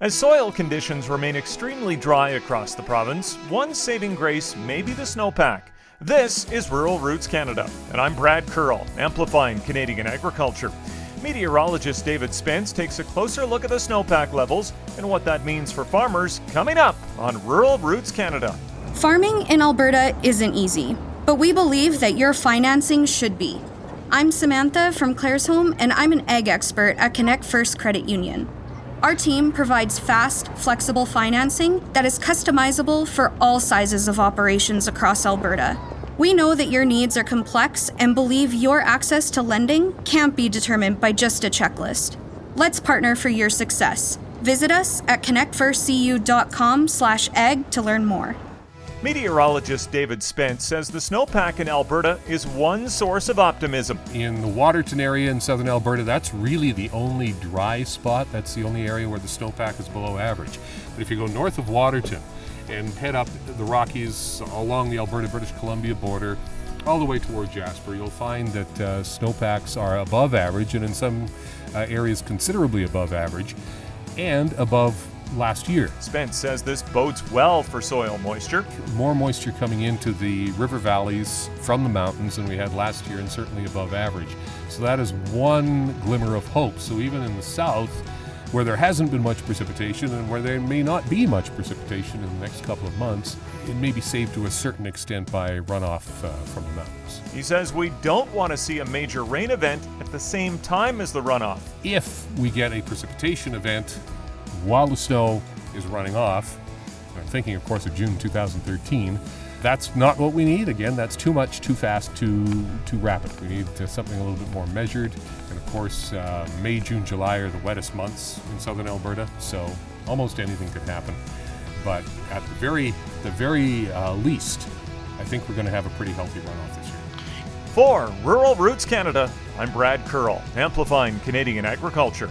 As soil conditions remain extremely dry across the province, one saving grace may be the snowpack. This is Rural Roots Canada, and I'm Brad Curl, amplifying Canadian agriculture. Meteorologist David Spence takes a closer look at the snowpack levels and what that means for farmers coming up on Rural Roots Canada. Farming in Alberta isn't easy, but we believe that your financing should be. I'm Samantha from Claresholm, and I'm an ag expert at Connect First Credit Union. Our team provides fast, flexible financing that is customizable for all sizes of operations across Alberta. We know that your needs are complex and believe your access to lending can't be determined by just a checklist. Let's partner for your success. Visit us at connectfirstcu.com/ag to learn more. Meteorologist David Spence says the snowpack in Alberta is one source of optimism. In the Waterton area in southern Alberta, that's really the only dry spot. That's the only area where the snowpack is below average. But if you go north of Waterton and head up the Rockies along the Alberta British Columbia border, all the way toward Jasper, you'll find that uh, snowpacks are above average and in some uh, areas considerably above average and above last year. Spence says this bodes well for soil moisture. More moisture coming into the river valleys from the mountains than we had last year, and certainly above average. So that is one glimmer of hope. So even in the south, where there hasn't been much precipitation and where there may not be much precipitation in the next couple of months, it may be saved to a certain extent by runoff uh, from the mountains. He says we don't want to see a major rain event at the same time as the runoff. If we get a precipitation event while the snow is running off, I'm thinking, of course, of June 2013. That's not what we need. Again, that's too much, too fast, too too rapid. We need something a little bit more measured. And of course, uh, May, June, July are the wettest months in southern Alberta, so almost anything could happen. But at the very the very uh, least, I think we're going to have a pretty healthy runoff this year. For Rural Roots Canada, I'm Brad Curl, amplifying Canadian agriculture.